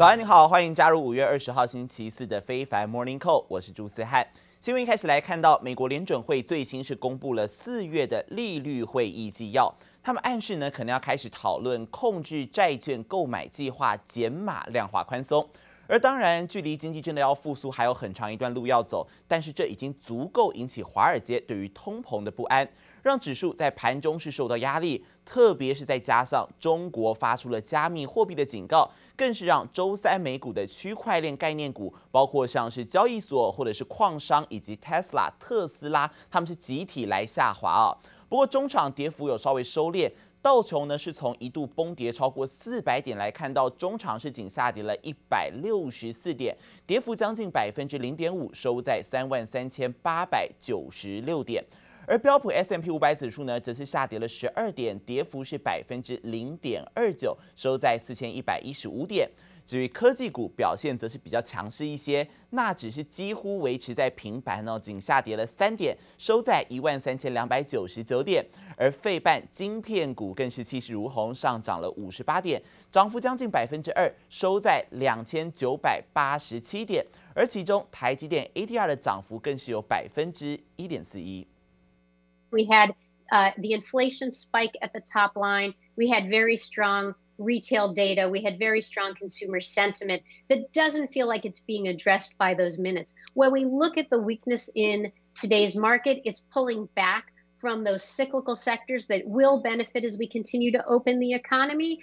早安，你好，欢迎加入五月二十号星期四的非凡 Morning Call，我是朱思翰。新闻一开始来看到，美国联准会最新是公布了四月的利率会议纪要，他们暗示呢可能要开始讨论控制债券购买计划减码量化宽松。而当然，距离经济真的要复苏还有很长一段路要走，但是这已经足够引起华尔街对于通膨的不安。让指数在盘中是受到压力，特别是再加上中国发出了加密货币的警告，更是让周三美股的区块链概念股，包括像是交易所或者是矿商以及 Tesla 特斯拉，他们是集体来下滑啊。不过中场跌幅有稍微收敛，道琼呢是从一度崩跌超过四百点来看到中场是仅下跌了一百六十四点，跌幅将近百分之零点五，收在三万三千八百九十六点。而标普 S M P 五百指数呢，则是下跌了十二点，跌幅是百分之零点二九，收在四千一百一十五点。至于科技股表现，则是比较强势一些，纳指是几乎维持在平盘哦，仅下跌了三点，收在一万三千两百九十九点。而费半晶片股更是气势如虹，上涨了五十八点，涨幅将近百分之二，收在两千九百八十七点。而其中台积电 ADR 的涨幅更是有百分之一点四一。We had uh, the inflation spike at the top line. We had very strong retail data. We had very strong consumer sentiment that doesn't feel like it's being addressed by those minutes. When we look at the weakness in today's market, it's pulling back from those cyclical sectors that will benefit as we continue to open the economy.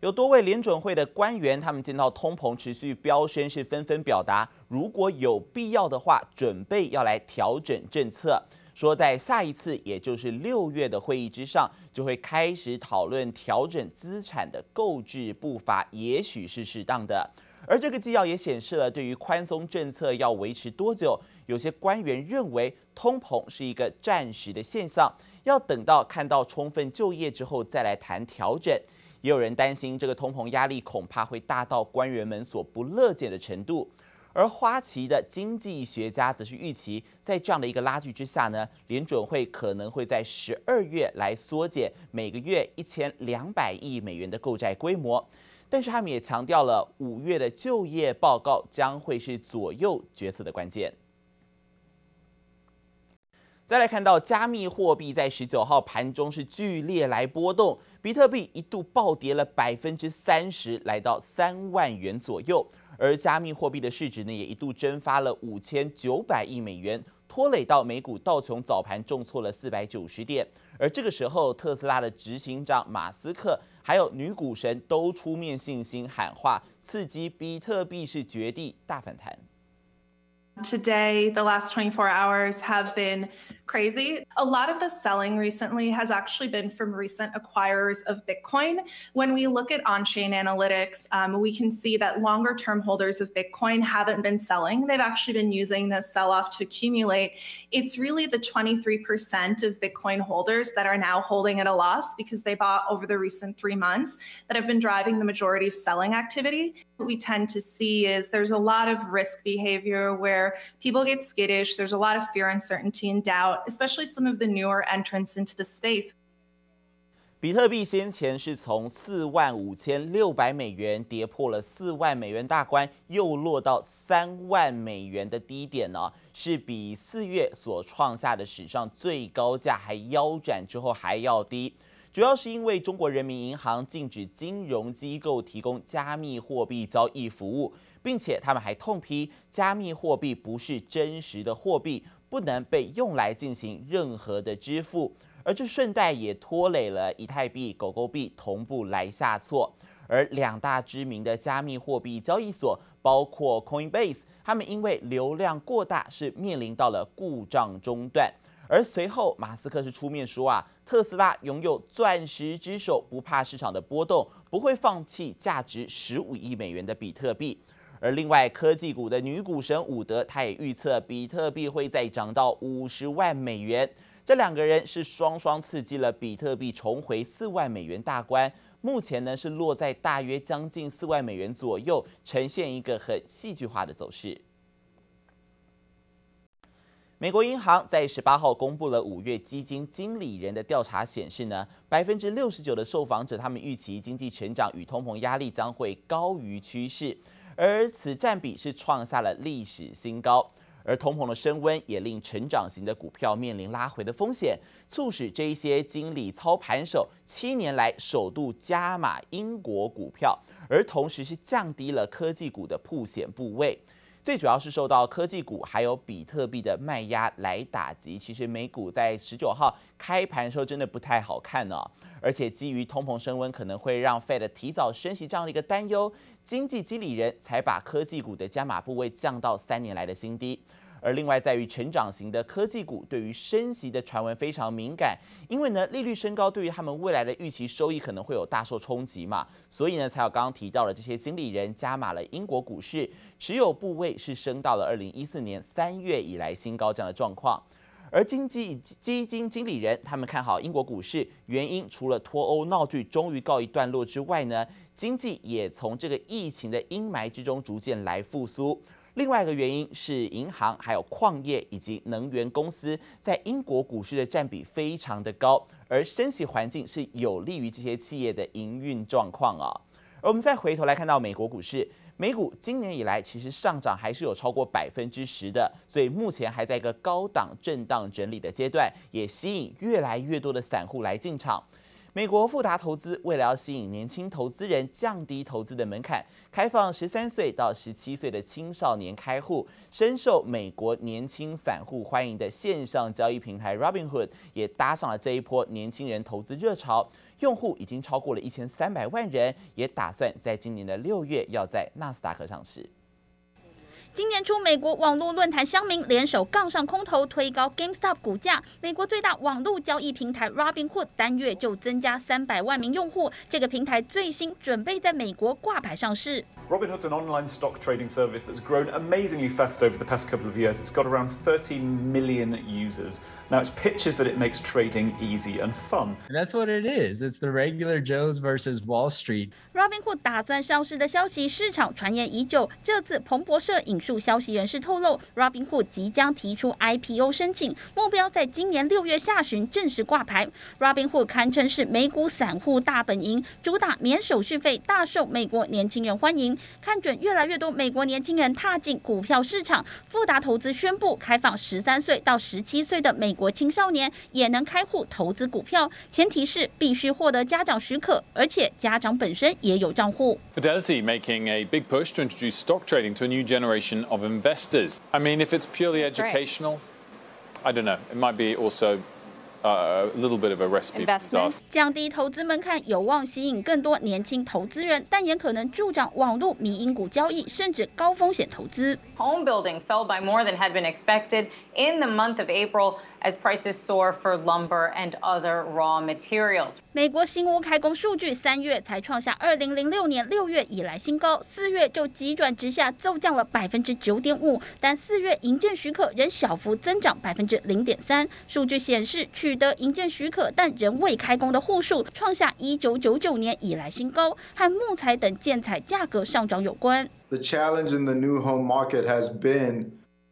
有多位联准会的官员，他们见到通膨持续飙升，是纷纷表达，如果有必要的话，准备要来调整政策。 说在下一次，也就是六月的会议之上，就会开始讨论调整资产的购置步伐，也许是适当的。而这个纪要也显示了，对于宽松政策要维持多久，有些官员认为通膨是一个暂时的现象，要等到看到充分就业之后再来谈调整。也有人担心，这个通膨压力恐怕会大到官员们所不乐见的程度。而花旗的经济学家则是预期，在这样的一个拉锯之下呢，联准会可能会在十二月来缩减每个月一千两百亿美元的购债规模。但是他们也强调了，五月的就业报告将会是左右决策的关键。再来看到加密货币在十九号盘中是剧烈来波动，比特币一度暴跌了百分之三十，来到三万元左右。而加密货币的市值呢，也一度蒸发了五千九百亿美元，拖累到美股道琼早盘重挫了四百九十点。而这个时候，特斯拉的执行长马斯克还有女股神都出面信心喊话，刺激比特币是绝地大反弹。Today, the last 24 hours have been crazy. A lot of the selling recently has actually been from recent acquirers of Bitcoin. When we look at on-chain analytics, um, we can see that longer-term holders of Bitcoin haven't been selling. They've actually been using this sell-off to accumulate. It's really the 23% of Bitcoin holders that are now holding at a loss because they bought over the recent three months that have been driving the majority of selling activity What we tend to see is there's a lot of risk behavior where people get skittish. There's a lot of fear, uncertainty, and doubt especially some of the newer entrants into the space. 比特币先前是从四万五千六百美元跌破了四万美元大关，又落到三万美元的低点呢，是比四月所创下的史上最高价还腰斩之后还要低。 主要是因为中国人民银行禁止金融机构提供加密货币交易服务，并且他们还痛批加密货币不是真实的货币。不能被用来进行任何的支付，而这顺带也拖累了以太币、狗狗币同步来下挫。而两大知名的加密货币交易所，包括 Coinbase，他们因为流量过大，是面临到了故障中断。而随后，马斯克是出面说啊，特斯拉拥有钻石之手，不怕市场的波动，不会放弃价值十五亿美元的比特币。而另外，科技股的女股神伍德，她也预测比特币会再涨到五十万美元。这两个人是双双刺激了比特币重回四万美元大关。目前呢是落在大约将近四万美元左右，呈现一个很戏剧化的走势。美国银行在十八号公布了五月基金经理人的调查显示呢，百分之六十九的受访者他们预期经济成长与通膨压力将会高于趋势，而此占比是创下了历史新高。而通膨的升温也令成长型的股票面临拉回的风险，促使这一些经理操盘手七年来首度加码英国股票，而同时是降低了科技股的曝险部位。最主要是受到科技股还有比特币的卖压来打击。其实美股在十九号开盘的时候真的不太好看呢、哦，而且基于通膨升温可能会让 Fed 提早升息这样的一个担忧，经济经理人才把科技股的加码部位降到三年来的新低。而另外在于成长型的科技股对于升息的传闻非常敏感，因为呢利率升高对于他们未来的预期收益可能会有大受冲击嘛，所以呢才有刚刚提到的这些经理人加码了英国股市，持有部位是升到了二零一四年三月以来新高这样的状况。而经济基金经理人他们看好英国股市，原因除了脱欧闹剧终于告一段落之外呢，经济也从这个疫情的阴霾之中逐渐来复苏。另外一个原因是，银行、还有矿业以及能源公司在英国股市的占比非常的高，而升息环境是有利于这些企业的营运状况啊。而我们再回头来看到美国股市，美股今年以来其实上涨还是有超过百分之十的，所以目前还在一个高档震荡整理的阶段，也吸引越来越多的散户来进场。美国富达投资为了要吸引年轻投资人，降低投资的门槛，开放十三岁到十七岁的青少年开户，深受美国年轻散户欢迎的线上交易平台 Robinhood 也搭上了这一波年轻人投资热潮，用户已经超过了一千三百万人，也打算在今年的六月要在纳斯达克上市。今年初，美国网络论坛乡民联手杠上空头，推高 GameStop 股价。美国最大网络交易平台 Robinhood 单月就增加三百万名用户。这个平台最新准备在美国挂牌上市。Robinhood's an online stock trading service that's grown amazingly fast over the past couple of years. It's got around 30 million users. Now it's pitches that it makes trading easy and fun. And that's what it is. It's the regular Joes versus Wall Street. Robinhood 打算上市的消息，市场传言已久。这次彭博社引述消息人士透露，Robinhood 即将提出 IPO 申请，目标在今年六月下旬正式挂牌。Robinhood 堪称是美股散户大本营，主打免手续费，大受美国年轻人欢迎。看准越来越多美国年轻人踏进股票市场，富达投资宣布开放十三岁到十七岁的美国青少年也能开户投资股票，前提是必须获得家长许可，而且家长本身。也有账户。Fidelity making a big push to introduce stock trading to a new generation of investors. I mean, if it's purely educational, I don't know. It might be also a little bit of a recipe for disaster. 降低投资门槛有望吸引更多年轻投资人，但也可能助长网络迷因股交易，甚至高风险投资。Home building fell by more than had been expected in the month of April. As prices soar for lumber and other raw materials. 美国新屋开工数据三月才创下二零零六年六月以来新高，四月就急转直下，骤降了百分之九点五。但四月营建许可仍小幅增长百分之零点三。数据显示，取得营建许可但仍未开工的户数创下一九九九年以来新高，和木材等建材价格上涨有关。The challenge in the new home market has been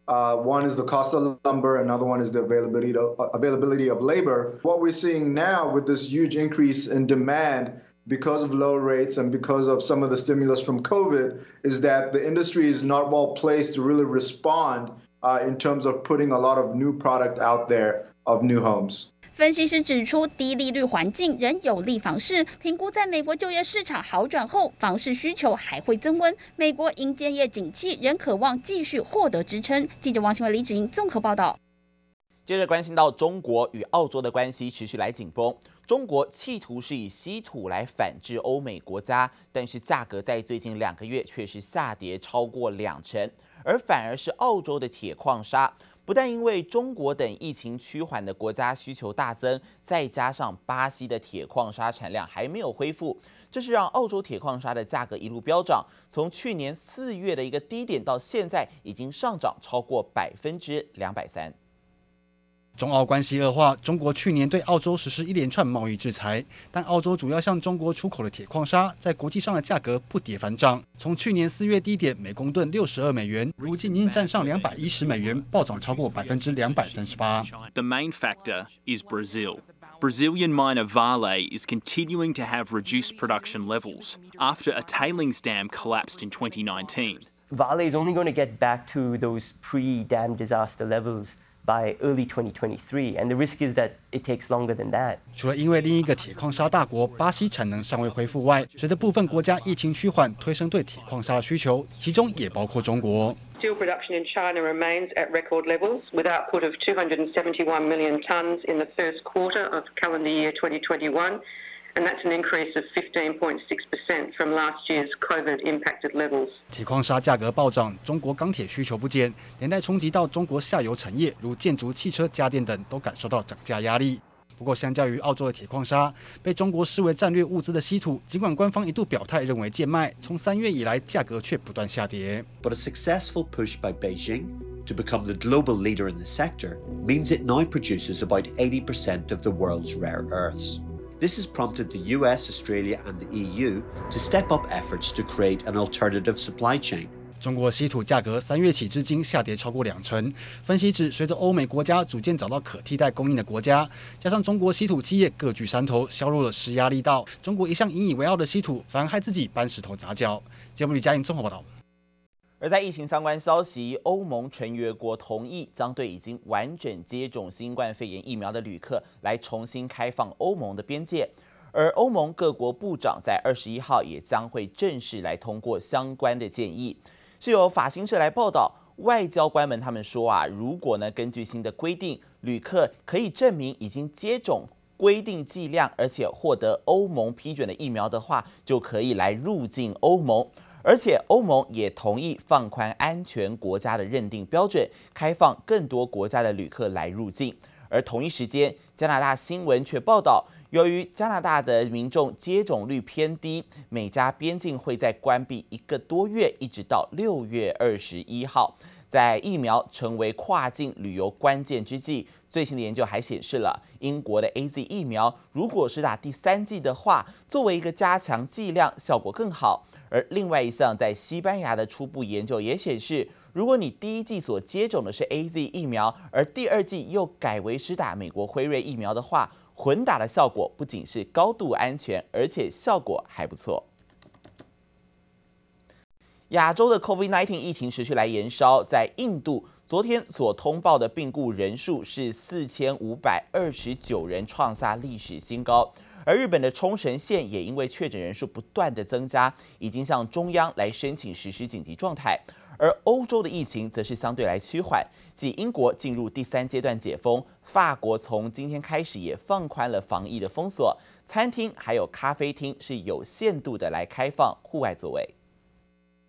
Uh, one is the cost of lumber, another one is the availability of, uh, availability of labor. What we're seeing now with this huge increase in demand because of low rates and because of some of the stimulus from COVID is that the industry is not well placed to really respond uh, in terms of putting a lot of new product out there of new homes. 分析师指出，低利率环境仍有利房市。评估在美国就业市场好转后，房市需求还会增温。美国银建业景气仍渴望继续获得支撑。记者王新伟、李子莹综合报道。接着关心到中国与澳洲的关系持续来紧绷，中国企图是以稀土来反制欧美国家，但是价格在最近两个月却是下跌超过两成，而反而是澳洲的铁矿砂。不但因为中国等疫情趋缓的国家需求大增，再加上巴西的铁矿砂产量还没有恢复，这是让澳洲铁矿砂的价格一路飙涨。从去年四月的一个低点到现在，已经上涨超过百分之两百三。中澳关系恶化，中国去年对澳洲实施一连串贸易制裁，但澳洲主要向中国出口的铁矿砂在国际上的价格不跌反涨，从去年四月低点每公吨六十二美元，如今已经站上两百一十美元，暴涨超过百分之两百三十八。The main factor is Brazil. Brazilian miner Vale is continuing to have reduced production levels after a tailings dam collapsed in 2019. Vale is only going to get back to those pre-dam disaster levels by early 2023, and the risk is that it takes longer than that. 除了因为另一个铁矿砂大国巴西产能尚未恢复外，随着部分国家疫情趋缓，推升对铁矿砂的需求，其中也包括中国。Steel production in China remains at record levels, with output of 271 million tons in the first quarter of calendar year 2021. And that's an increase of 15.6% from last year's COVID-impacted levels. 铁矿砂价格暴涨，中国钢铁需求不减，连带冲击到中国下游产业，如建筑、汽车、家电等，都感受到涨价压力。不过，相较于澳洲的铁矿砂，被中国视为战略物资的稀土，尽管官方一度表态认为贱卖，从三月以来价格却不断下跌。But a successful push by Beijing to become the global leader in the sector means it now produces about 80% of the world's rare earths. This has prompted the US, Australia, and the EU to step up efforts to create an alternative supply chain. 中国稀土价格三月起至今下跌超过两成。分析指，随着欧美国家逐渐找到可替代供应的国家，加上中国稀土企业各具山头，削弱了施压力道，中国一向引以为傲的稀土，反而害自己搬石头砸脚。节目里嘉颖综合报道。而在疫情相关消息，欧盟成员国同意将对已经完整接种新冠肺炎疫苗的旅客来重新开放欧盟的边界，而欧盟各国部长在二十一号也将会正式来通过相关的建议。是由法新社来报道，外交官们他们说啊，如果呢根据新的规定，旅客可以证明已经接种规定剂量，而且获得欧盟批准的疫苗的话，就可以来入境欧盟。而且欧盟也同意放宽安全国家的认定标准，开放更多国家的旅客来入境。而同一时间，加拿大新闻却报道，由于加拿大的民众接种率偏低，美加边境会在关闭一个多月，一直到六月二十一号。在疫苗成为跨境旅游关键之际，最新的研究还显示了英国的 AZ 疫苗，如果是打第三剂的话，作为一个加强剂量，效果更好。而另外一项在西班牙的初步研究也显示，如果你第一季所接种的是 AZ 疫苗，而第二季又改为施打美国辉瑞疫苗的话，混打的效果不仅是高度安全，而且效果还不错。亚洲的 COVID-19 疫情持续来延烧，在印度昨天所通报的病故人数是四千五百二十九人，创下历史新高。而日本的冲绳县也因为确诊人数不断的增加，已经向中央来申请实施紧急状态。而欧洲的疫情则是相对来趋缓，即英国进入第三阶段解封，法国从今天开始也放宽了防疫的封锁，餐厅还有咖啡厅是有限度的来开放户外座位。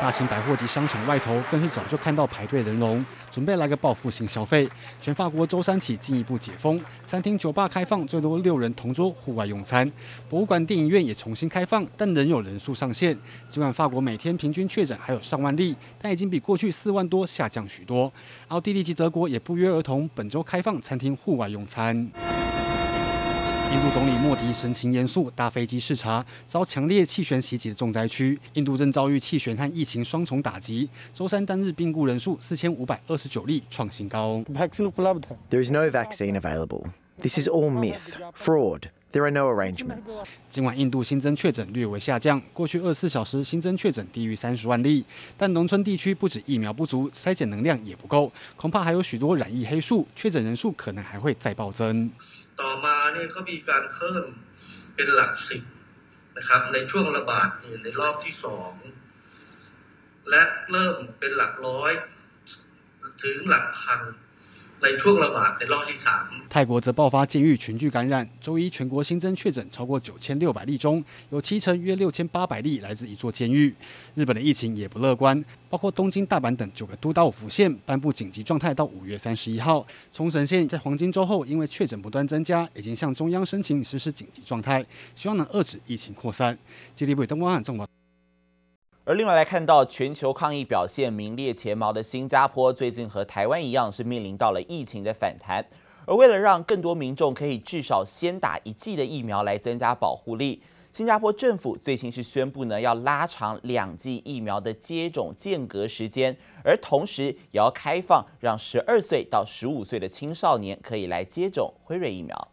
大型百货及商场外头更是早就看到排队人龙，准备来个报复性消费。全法国周三起进一步解封，餐厅、酒吧开放，最多六人同桌户外用餐。博物馆、电影院也重新开放，但仍有人数上限。尽管法国每天平均确诊还有上万例，但已经比过去四万多下降许多。奥地利及德国也不约而同，本周开放餐厅户外用餐。印度总理莫迪神情严肃，搭飞机视察遭强烈气旋袭击的重灾区。印度正遭遇气旋和疫情双重打击，周三单日病故人数四千五百二十九例，创新高。There is no vaccine available. This is all myth, fraud. There are no arrangements. 今晚印度新增确诊略微下降，过去二十四小时新增确诊低于三十万例，但农村地区不止疫苗不足，筛检能量也不够，恐怕还有许多染疫黑数，确诊人数可能还会再暴增。 ต่อมาเนี่ยเขามีการเพิ่มเป็นหลักสิบนะครับ ในช่วงระบาดในรอบที่สองและเริ่มเป็นหลักร้อยถึงหลักพัน 泰国则爆发监狱群聚感染，周一全国新增确诊超过九千六百例中，有七成约六千八百例来自一座监狱。日本的疫情也不乐观，包括东京、大阪等九个都道府县颁布紧急状态到五月三十一号。冲绳县在黄金周后，因为确诊不断增加，已经向中央申请实施紧急状态，希望能遏制疫情扩散。吉利部东方案综合。而另外来看到全球抗疫表现名列前茅的新加坡，最近和台湾一样是面临到了疫情的反弹。而为了让更多民众可以至少先打一剂的疫苗来增加保护力，新加坡政府最新是宣布呢要拉长两剂疫苗的接种间隔时间，而同时也要开放让十二岁到十五岁的青少年可以来接种辉瑞疫苗。